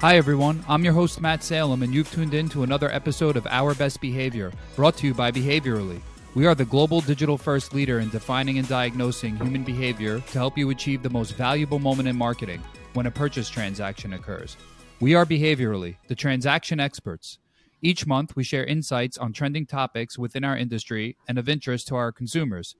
Hi, everyone. I'm your host, Matt Salem, and you've tuned in to another episode of Our Best Behavior, brought to you by Behaviorally. We are the global digital first leader in defining and diagnosing human behavior to help you achieve the most valuable moment in marketing when a purchase transaction occurs. We are Behaviorally, the transaction experts. Each month, we share insights on trending topics within our industry and of interest to our consumers.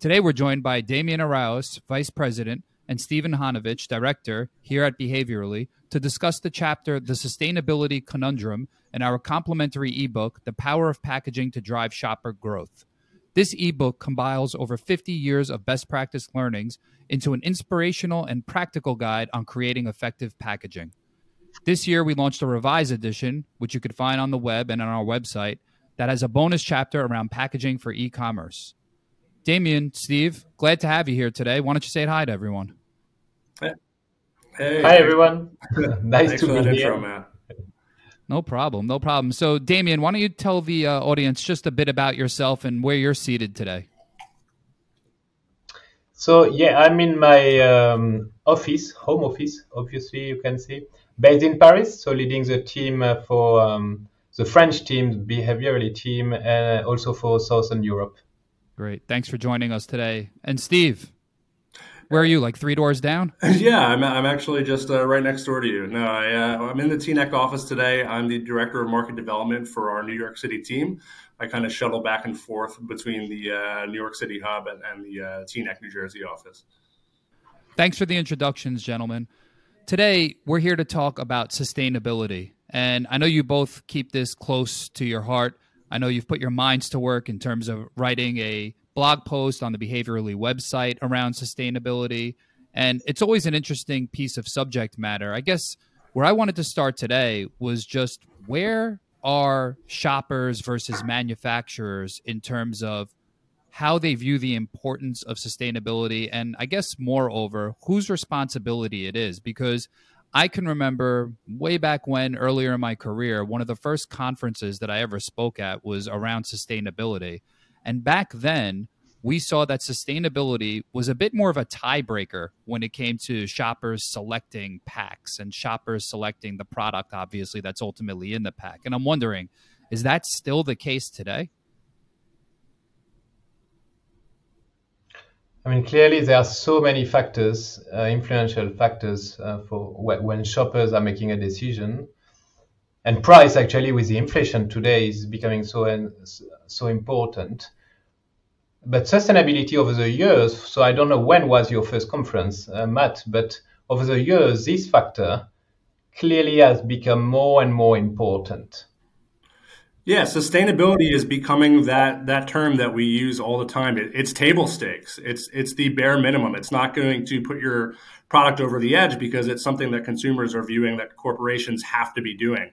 Today, we're joined by Damian Arauz, Vice President, and Stephen Hanovich, Director, here at Behaviorally, to discuss the chapter The Sustainability Conundrum and our complimentary ebook, The Power of Packaging to Drive Shopper Growth. This ebook compiles over 50 years of best practice learnings into an inspirational and practical guide on creating effective packaging. This year, we launched a revised edition, which you could find on the web and on our website, that has a bonus chapter around packaging for e commerce. Damian, Steve, glad to have you here today. Why don't you say hi to everyone? Hey. Hi, everyone. nice Thanks to for that be intro, here. No problem. No problem. So, Damian, why don't you tell the uh, audience just a bit about yourself and where you're seated today? So, yeah, I'm in my um, office, home office, obviously, you can see, based in Paris. So, leading the team uh, for um, the French team, behaviorally team, and also for Southern Europe. Great. Thanks for joining us today. And Steve, where are you? Like three doors down? Yeah, I'm, I'm actually just uh, right next door to you. No, I, uh, I'm in the TNEC office today. I'm the director of market development for our New York City team. I kind of shuttle back and forth between the uh, New York City hub and, and the uh, TNEC New Jersey office. Thanks for the introductions, gentlemen. Today, we're here to talk about sustainability. And I know you both keep this close to your heart. I know you've put your minds to work in terms of writing a blog post on the Behaviorally website around sustainability. And it's always an interesting piece of subject matter. I guess where I wanted to start today was just where are shoppers versus manufacturers in terms of how they view the importance of sustainability and I guess moreover whose responsibility it is because I can remember way back when earlier in my career one of the first conferences that I ever spoke at was around sustainability. And back then we saw that sustainability was a bit more of a tiebreaker when it came to shoppers selecting packs and shoppers selecting the product obviously that's ultimately in the pack. And I'm wondering is that still the case today I mean, clearly there are so many factors, uh, influential factors uh, for wh- when shoppers are making a decision. And price, actually, with the inflation today, is becoming so so important. But sustainability over the years. So I don't know when was your first conference, uh, Matt, but over the years, this factor clearly has become more and more important. Yeah, sustainability is becoming that that term that we use all the time. It, it's table stakes. It's it's the bare minimum. It's not going to put your product over the edge because it's something that consumers are viewing that corporations have to be doing.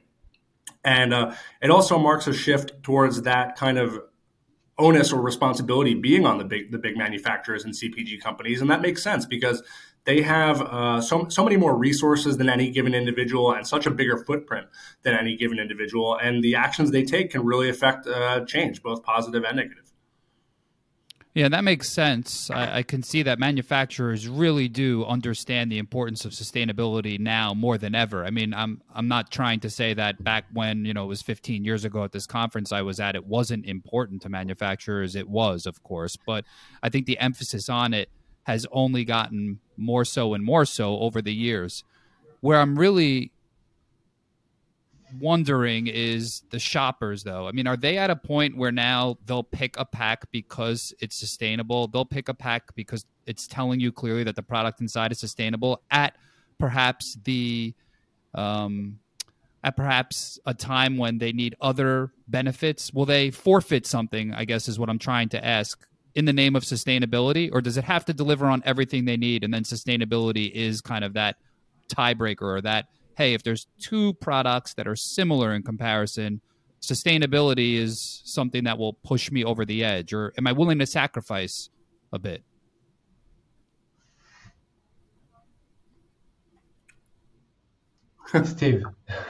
And uh, it also marks a shift towards that kind of onus or responsibility being on the big the big manufacturers and CPG companies, and that makes sense because they have uh, so so many more resources than any given individual and such a bigger footprint than any given individual, and the actions they take can really affect uh, change, both positive and negative. Yeah, that makes sense. I, I, can see that manufacturers really do understand the importance of sustainability now more than ever. I mean, I'm I'm not trying to say that back when you know it was 15 years ago at this conference I was at, it wasn't important to manufacturers. It was, of course, but I think the emphasis on it has only gotten more so and more so over the years. Where I'm really wondering is the shoppers though. I mean are they at a point where now they'll pick a pack because it's sustainable? They'll pick a pack because it's telling you clearly that the product inside is sustainable at perhaps the um, at perhaps a time when they need other benefits? Will they forfeit something i guess is what i'm trying to ask in the name of sustainability or does it have to deliver on everything they need and then sustainability is kind of that tiebreaker or that hey, if there's two products that are similar in comparison, sustainability is something that will push me over the edge? Or am I willing to sacrifice a bit? Steve,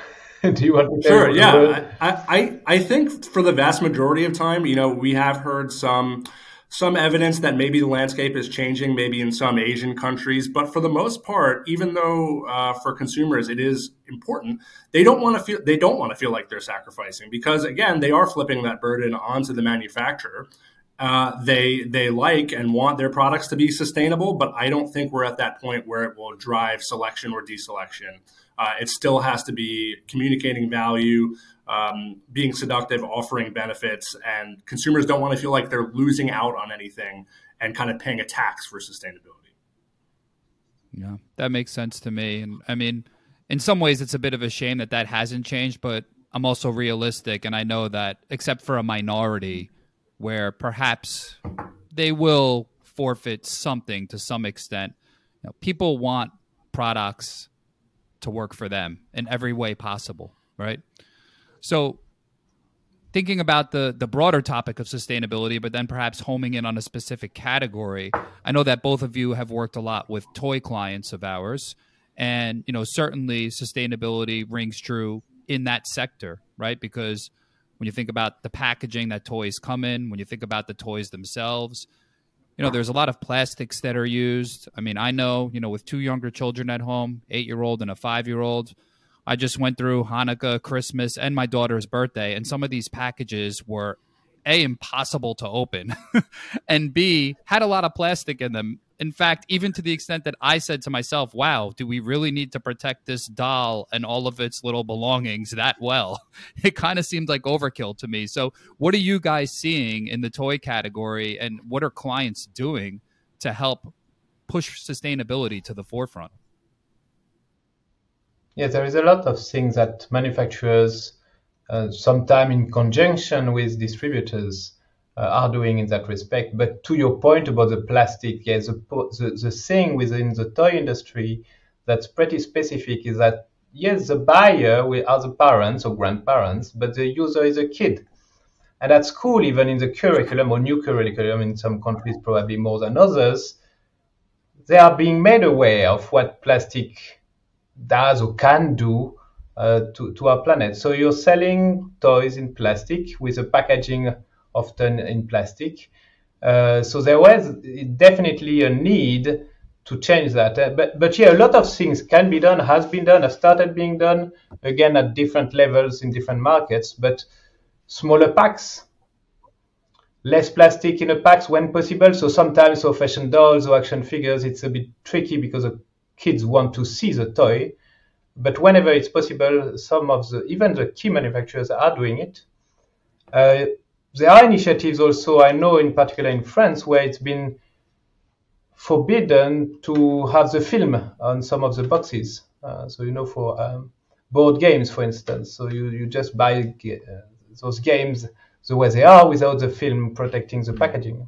do you want to? Sure. Yeah, I, I I think for the vast majority of time, you know, we have heard some some evidence that maybe the landscape is changing, maybe in some Asian countries. But for the most part, even though uh, for consumers it is important, they don't want to feel they don't want to feel like they're sacrificing because again, they are flipping that burden onto the manufacturer. Uh, they they like and want their products to be sustainable, but I don't think we're at that point where it will drive selection or deselection. Uh, it still has to be communicating value, um, being seductive, offering benefits, and consumers don't want to feel like they're losing out on anything and kind of paying a tax for sustainability. Yeah, that makes sense to me. And I mean, in some ways, it's a bit of a shame that that hasn't changed, but I'm also realistic, and I know that except for a minority where perhaps they will forfeit something to some extent, you know, people want products to work for them in every way possible, right? So thinking about the the broader topic of sustainability, but then perhaps homing in on a specific category. I know that both of you have worked a lot with toy clients of ours, and you know certainly sustainability rings true in that sector, right? Because when you think about the packaging that toys come in, when you think about the toys themselves, you know there's a lot of plastics that are used. I mean, I know you know with two younger children at home, eight year old and a five year old I just went through Hanukkah, Christmas, and my daughter's birthday, and some of these packages were a impossible to open, and b had a lot of plastic in them. In fact, even to the extent that I said to myself, "Wow, do we really need to protect this doll and all of its little belongings that well?" It kind of seemed like overkill to me. So, what are you guys seeing in the toy category, and what are clients doing to help push sustainability to the forefront? Yes, there is a lot of things that manufacturers, uh, sometime in conjunction with distributors, uh, are doing in that respect. But to your point about the plastic, yes, the, the, the thing within the toy industry that's pretty specific is that yes, the buyer are the parents or grandparents, but the user is a kid. And at school, even in the curriculum or new curriculum in some countries, probably more than others, they are being made aware of what plastic does or can do uh, to, to our planet. So you're selling toys in plastic with a packaging often in plastic. Uh, so there was definitely a need to change that. Uh, but, but yeah, a lot of things can be done, has been done, has started being done, again, at different levels in different markets. But smaller packs, less plastic in a packs when possible. So sometimes for fashion dolls or action figures, it's a bit tricky because kids want to see the toy. But whenever it's possible, some of the even the key manufacturers are doing it. Uh, there are initiatives also, I know in particular in France, where it's been forbidden to have the film on some of the boxes. Uh, so, you know, for um, board games, for instance. So you, you just buy uh, those games the way they are without the film protecting the packaging.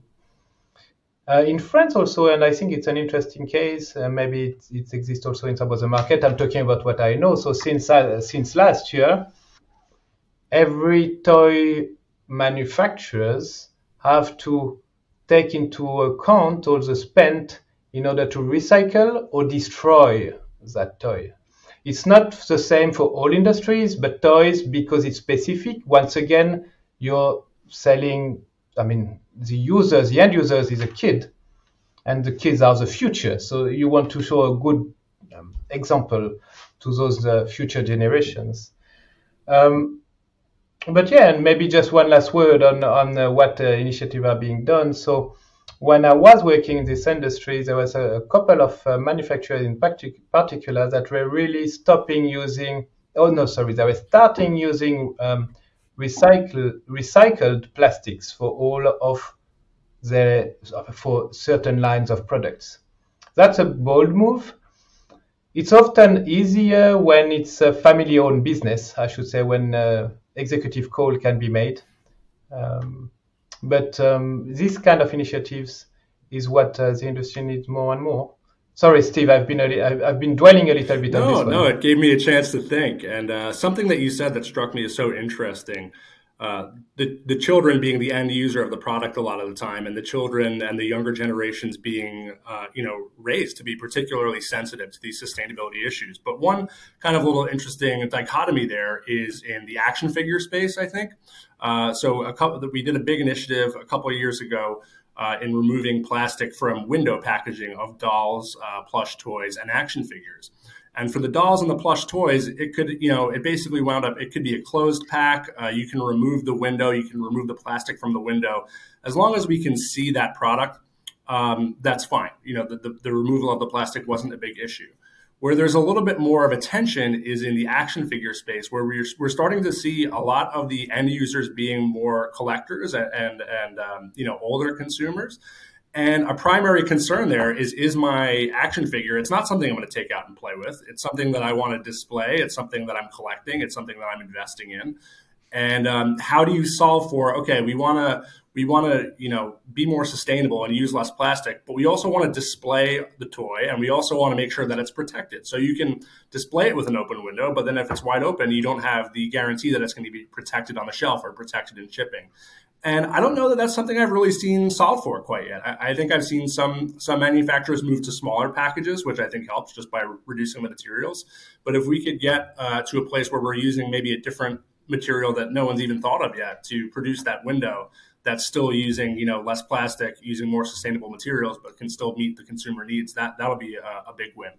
Uh, in France also, and I think it's an interesting case. Uh, maybe it, it, exists also in some other market. I'm talking about what I know. So since uh, since last year, every toy manufacturers have to take into account all the spent in order to recycle or destroy that toy. It's not the same for all industries, but toys because it's specific. Once again, you're selling. I mean, the users, the end users is a kid, and the kids are the future. So you want to show a good um, example to those uh, future generations. Um, but yeah, and maybe just one last word on on uh, what uh, initiatives are being done. So when I was working in this industry, there was a, a couple of uh, manufacturers in partic- particular that were really stopping using. Oh no, sorry, they were starting using um, recycle, recycled plastics for all of the for certain lines of products. That's a bold move. It's often easier when it's a family-owned business, I should say, when uh, executive call can be made. Um, but um, this kind of initiatives is what uh, the industry needs more and more. Sorry, Steve, I've been a, I've been dwelling a little bit no, on this. No, no, it gave me a chance to think, and uh, something that you said that struck me as so interesting. Uh, the the children being the end user of the product a lot of the time, and the children and the younger generations being, uh, you know, raised to be particularly sensitive to these sustainability issues. But one kind of little interesting dichotomy there is in the action figure space. I think uh, so. A couple, that we did a big initiative a couple of years ago uh, in removing plastic from window packaging of dolls, uh, plush toys, and action figures. And for the dolls and the plush toys, it could, you know, it basically wound up, it could be a closed pack. Uh, you can remove the window, you can remove the plastic from the window. As long as we can see that product, um, that's fine. You know, the, the, the removal of the plastic wasn't a big issue. Where there's a little bit more of attention is in the action figure space, where we're, we're starting to see a lot of the end users being more collectors and and, and um, you know older consumers. And a primary concern there is is my action figure. It's not something I'm going to take out and play with. It's something that I want to display. It's something that I'm collecting. It's something that I'm investing in. And um, how do you solve for? Okay, we want to we want to you know be more sustainable and use less plastic but we also want to display the toy and we also want to make sure that it's protected. So you can display it with an open window but then if it's wide open you don't have the guarantee that it's going to be protected on the shelf or protected in shipping. And i don't know that that's something i've really seen solved for quite yet. I, I think i've seen some some manufacturers move to smaller packages which i think helps just by re- reducing the materials. But if we could get uh, to a place where we're using maybe a different material that no one's even thought of yet to produce that window that's still using you know less plastic, using more sustainable materials, but can still meet the consumer needs. That that'll be a, a big win.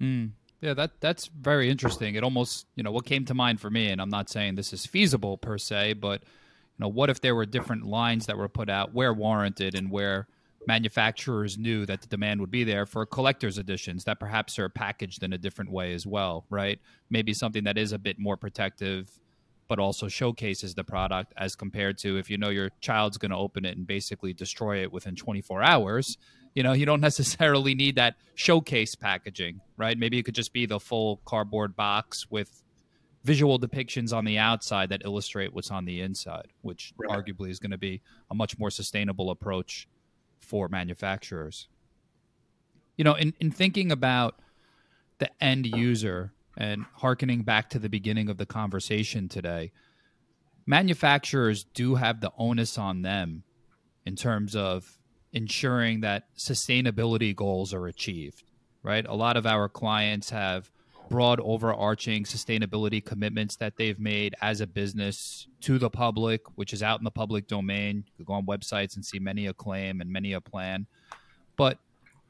Mm. Yeah, that that's very interesting. It almost you know what came to mind for me, and I'm not saying this is feasible per se, but you know what if there were different lines that were put out where warranted and where manufacturers knew that the demand would be there for collector's editions that perhaps are packaged in a different way as well, right? Maybe something that is a bit more protective but also showcases the product as compared to if you know your child's going to open it and basically destroy it within 24 hours you know you don't necessarily need that showcase packaging right maybe it could just be the full cardboard box with visual depictions on the outside that illustrate what's on the inside which right. arguably is going to be a much more sustainable approach for manufacturers you know in, in thinking about the end user and harkening back to the beginning of the conversation today, manufacturers do have the onus on them in terms of ensuring that sustainability goals are achieved, right? A lot of our clients have broad overarching sustainability commitments that they've made as a business to the public, which is out in the public domain. You go on websites and see many a claim and many a plan. But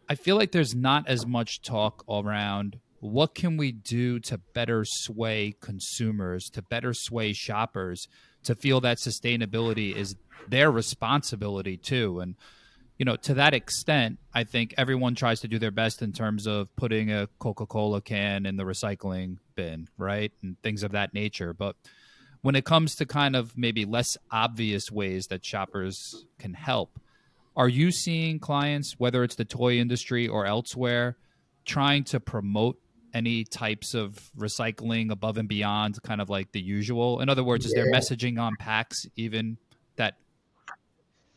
I feel like there's not as much talk around what can we do to better sway consumers, to better sway shoppers, to feel that sustainability is their responsibility too? And you know, to that extent, I think everyone tries to do their best in terms of putting a Coca Cola can in the recycling bin, right? And things of that nature. But when it comes to kind of maybe less obvious ways that shoppers can help, are you seeing clients, whether it's the toy industry or elsewhere, trying to promote any types of recycling above and beyond kind of like the usual? In other words, is yeah. there messaging on packs even that?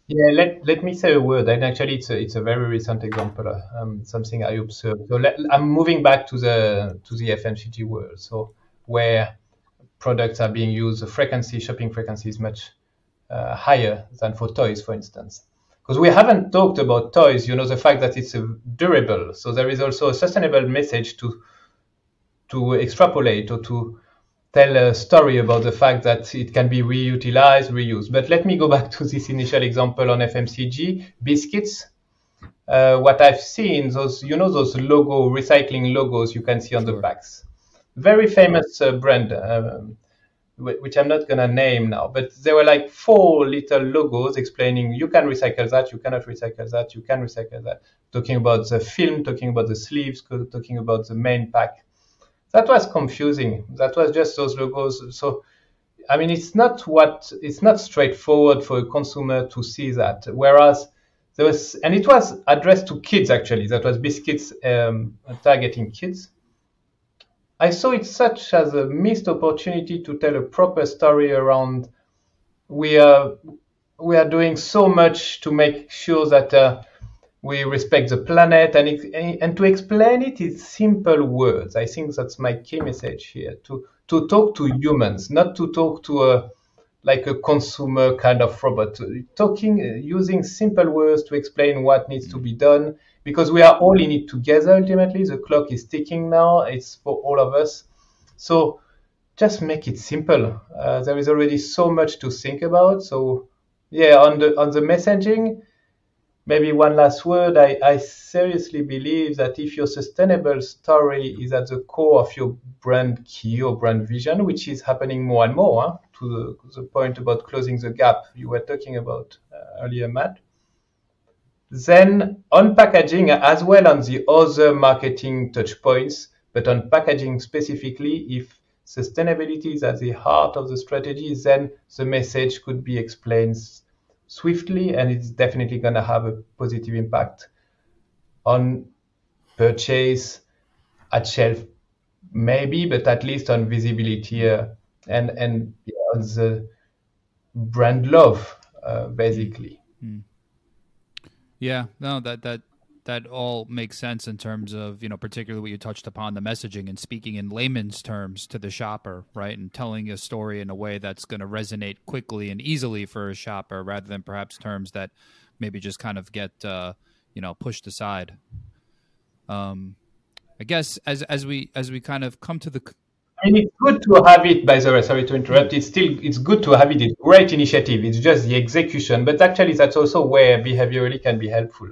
Yeah, let, let me say a word. And actually, it's a, it's a very recent example, um, something I observed. So let, I'm moving back to the to the FMCG world. So where products are being used, the frequency, shopping frequency is much uh, higher than for toys, for instance because we haven't talked about toys you know the fact that it's durable so there is also a sustainable message to to extrapolate or to tell a story about the fact that it can be reutilized, reused. But let me go back to this initial example on FMCG biscuits. Uh, what I've seen, those you know those logo recycling logos you can see on the packs. Very famous uh, brand, um, which I'm not gonna name now, but there were like four little logos explaining you can recycle that, you cannot recycle that, you can recycle that. Talking about the film, talking about the sleeves, talking about the main pack that was confusing. That was just those logos. So, I mean, it's not what it's not straightforward for a consumer to see that. Whereas there was, and it was addressed to kids actually. That was biscuits um, targeting kids. I saw it such as a missed opportunity to tell a proper story around. We are we are doing so much to make sure that. Uh, we respect the planet and and to explain it in simple words i think that's my key message here to to talk to humans not to talk to a like a consumer kind of robot. Talking using simple words to explain what needs to be done because we are all in it together ultimately the clock is ticking now it's for all of us. So just make it simple. Uh, there is already so much to think about so yeah on the on the messaging maybe one last word. I, I seriously believe that if your sustainable story is at the core of your brand key or brand vision, which is happening more and more, huh, to the, the, point about closing the gap you were talking about uh, earlier, Matt, then on packaging as well on the other marketing touch points, but on packaging specifically, if sustainability is at the heart of the strategy, then the message could be explained swiftly and it's definitely going to have a positive impact on purchase at shelf maybe but at least on visibility uh, and and on the brand love uh, basically mm. yeah no that that that all makes sense in terms of you know particularly what you touched upon the messaging and speaking in layman's terms to the shopper right and telling a story in a way that's going to resonate quickly and easily for a shopper rather than perhaps terms that maybe just kind of get uh, you know pushed aside um i guess as as we as we kind of come to the and it's good to have it. By the way, sorry to interrupt. It's still it's good to have it. It's great initiative. It's just the execution, but actually, that's also where behaviorally can be helpful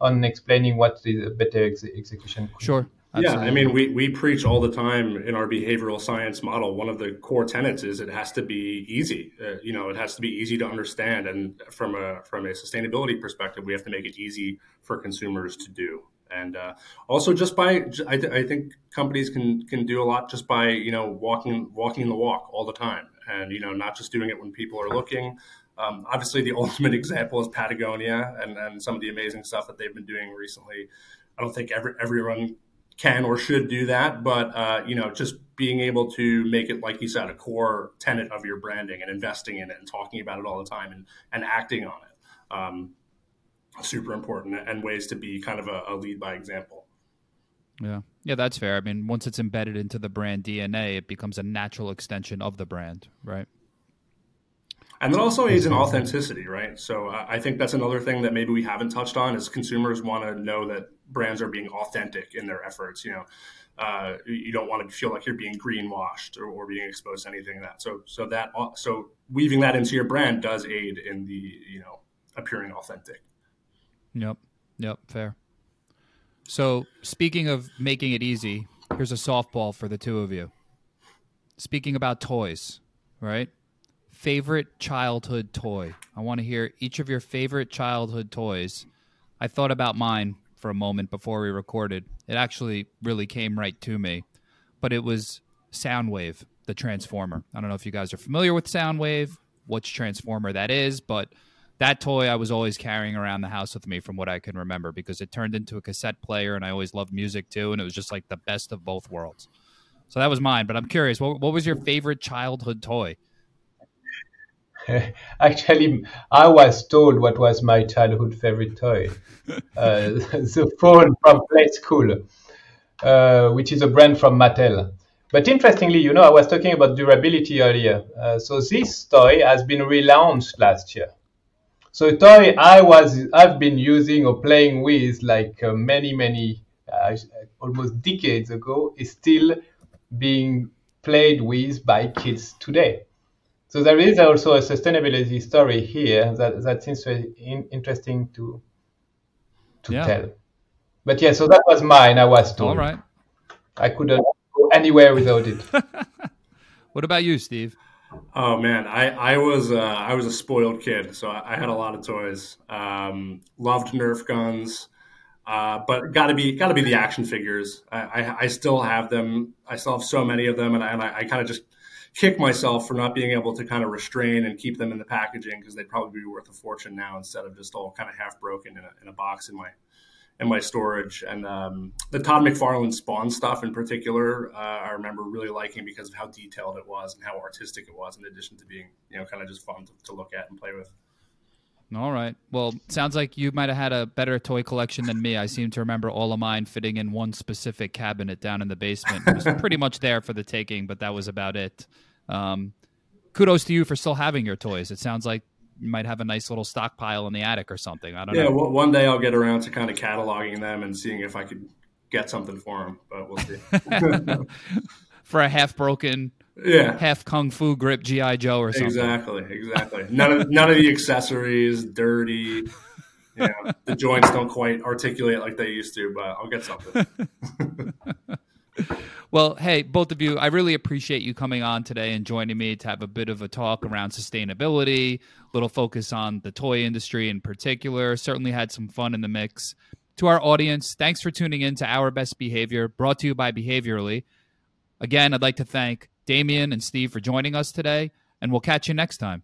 on explaining what the better ex- execution. Sure. Absolutely. Yeah, I mean, we, we preach all the time in our behavioral science model. One of the core tenets is it has to be easy. Uh, you know, it has to be easy to understand, and from a from a sustainability perspective, we have to make it easy for consumers to do. And uh, also, just by I, th- I think companies can can do a lot just by you know walking walking the walk all the time, and you know not just doing it when people are looking, um, obviously, the ultimate example is Patagonia and, and some of the amazing stuff that they've been doing recently. I don't think every, everyone can or should do that, but uh, you know, just being able to make it, like you said, a core tenet of your branding and investing in it and talking about it all the time and, and acting on it, um, super important and ways to be kind of a, a lead by example. Yeah. Yeah, that's fair. I mean, once it's embedded into the brand DNA, it becomes a natural extension of the brand, right? And then also aids in authenticity, right? So uh, I think that's another thing that maybe we haven't touched on is consumers want to know that brands are being authentic in their efforts. You know, uh, you don't want to feel like you're being greenwashed or, or being exposed to anything like that. So so that so weaving that into your brand does aid in the you know appearing authentic. Yep. Yep. Fair. So speaking of making it easy, here's a softball for the two of you. Speaking about toys, right? Favorite childhood toy. I want to hear each of your favorite childhood toys. I thought about mine for a moment before we recorded. It actually really came right to me, but it was Soundwave, the Transformer. I don't know if you guys are familiar with Soundwave, which Transformer that is, but that toy I was always carrying around the house with me from what I can remember because it turned into a cassette player and I always loved music too, and it was just like the best of both worlds. So that was mine, but I'm curious, what, what was your favorite childhood toy? Actually, I was told what was my childhood favorite toy. Uh, the phone from Playskool, uh, which is a brand from Mattel. But interestingly, you know, I was talking about durability earlier. Uh, so this toy has been relaunched last year. So a toy I was, I've been using or playing with like uh, many, many, uh, almost decades ago, is still being played with by kids today. So there is also a sustainability story here that, that seems very in, interesting to to yeah. tell. But yeah, so that was mine. I was told. All right. I couldn't go anywhere without it. what about you, Steve? Oh man, I I was uh, I was a spoiled kid, so I, I had a lot of toys. Um, loved Nerf guns, uh, but got to be got to be the action figures. I, I, I still have them. I still have so many of them, and I, and I, I kind of just kick myself for not being able to kind of restrain and keep them in the packaging because they'd probably be worth a fortune now instead of just all kind of half broken in a, in a box in my in my storage. And um, the Todd McFarlane Spawn stuff in particular, uh, I remember really liking because of how detailed it was and how artistic it was, in addition to being you know kind of just fun to, to look at and play with. All right. Well, sounds like you might have had a better toy collection than me. I seem to remember all of mine fitting in one specific cabinet down in the basement. It was pretty much there for the taking, but that was about it. Um, kudos to you for still having your toys. It sounds like you might have a nice little stockpile in the attic or something. I don't yeah, know. Yeah, well, one day I'll get around to kind of cataloging them and seeing if I could get something for them, but we'll see. for a half broken yeah, half kung fu grip GI Joe or something. Exactly, exactly. None of none of the accessories, dirty. You yeah, the joints don't quite articulate like they used to, but I'll get something. well, hey, both of you, I really appreciate you coming on today and joining me to have a bit of a talk around sustainability, little focus on the toy industry in particular. Certainly had some fun in the mix. To our audience, thanks for tuning in to Our Best Behavior, brought to you by Behaviorally. Again, I'd like to thank Damien and Steve for joining us today, and we'll catch you next time.